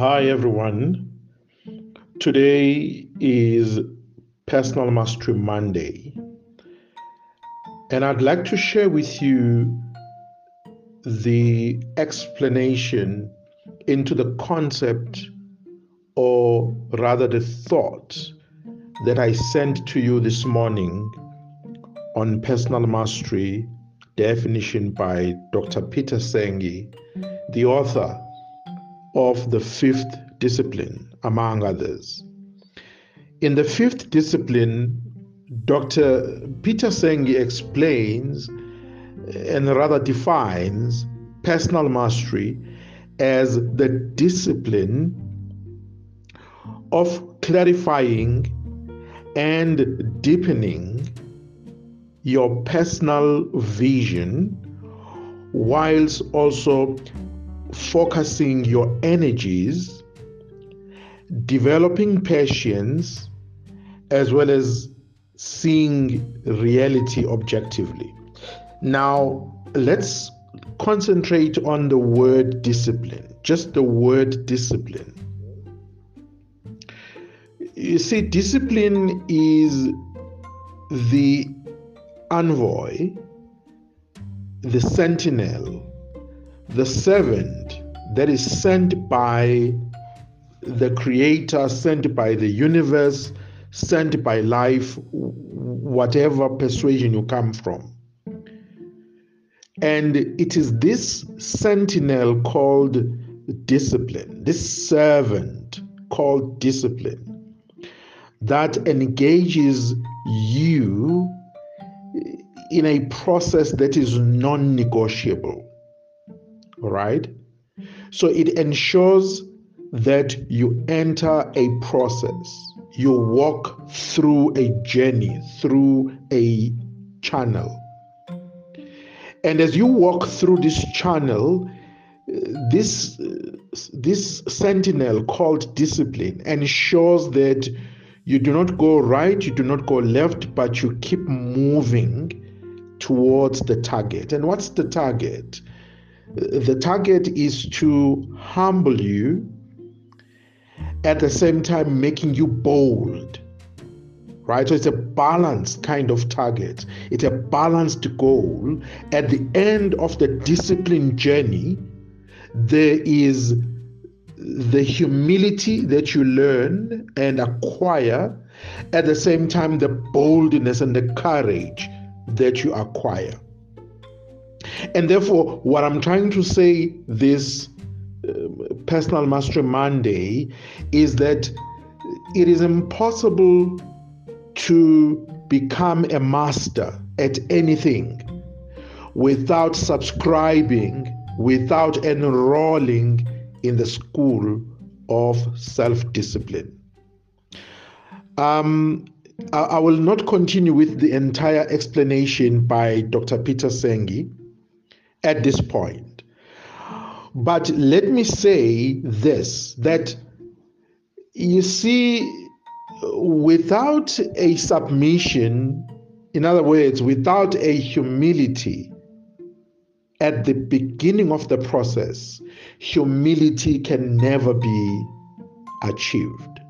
Hi, everyone. Today is Personal Mastery Monday, and I'd like to share with you the explanation into the concept, or rather, the thought that I sent to you this morning on personal mastery definition by Dr. Peter Senge, the author of the fifth discipline, among others. In the fifth discipline, Dr. Peter Senge explains and rather defines personal mastery as the discipline of clarifying and deepening your personal vision whilst also focusing your energies, developing patience, as well as seeing reality objectively. Now, let's concentrate on the word discipline, just the word discipline. You see, discipline is the envoy, the sentinel, the servant that is sent by the Creator, sent by the universe, sent by life, whatever persuasion you come from. And it is this sentinel called discipline, this servant called discipline, that engages you in a process that is non negotiable. Right? So it ensures that you enter a process, you walk through a journey, through a channel. And as you walk through this channel, this this sentinel called discipline ensures that you do not go right, you do not go left, but you keep moving towards the target. And what's the target? The target is to humble you, at the same time, making you bold. Right? So it's a balanced kind of target, it's a balanced goal. At the end of the discipline journey, there is the humility that you learn and acquire, at the same time, the boldness and the courage that you acquire. And therefore, what I'm trying to say this uh, personal mastery Monday is that it is impossible to become a master at anything without subscribing, without enrolling in the school of self discipline. Um, I, I will not continue with the entire explanation by Dr. Peter Senge at this point. But let me say this that you see, without a submission, in other words, without a humility at the beginning of the process, humility can never be achieved.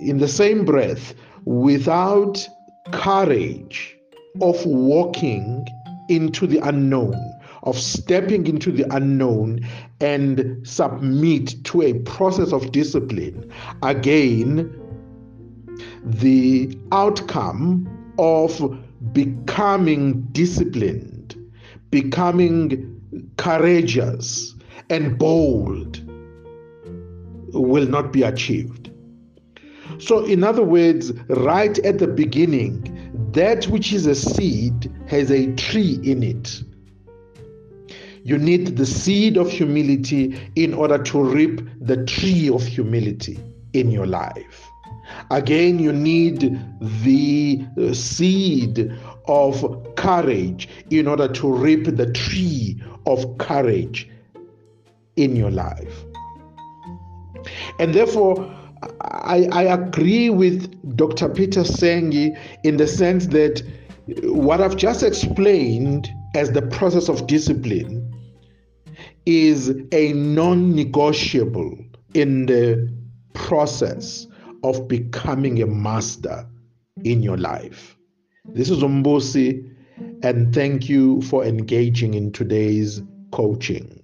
In the same breath, without courage of walking into the unknown, of stepping into the unknown and submit to a process of discipline, again, the outcome of becoming disciplined, becoming courageous, and bold will not be achieved. So, in other words, right at the beginning, that which is a seed has a tree in it. You need the seed of humility in order to reap the tree of humility in your life. Again, you need the uh, seed of courage in order to reap the tree of courage in your life. And therefore, I, I agree with Dr. Peter Senge in the sense that what I've just explained as the process of discipline is a non negotiable in the process of becoming a master in your life. This is Umbusi, and thank you for engaging in today's coaching.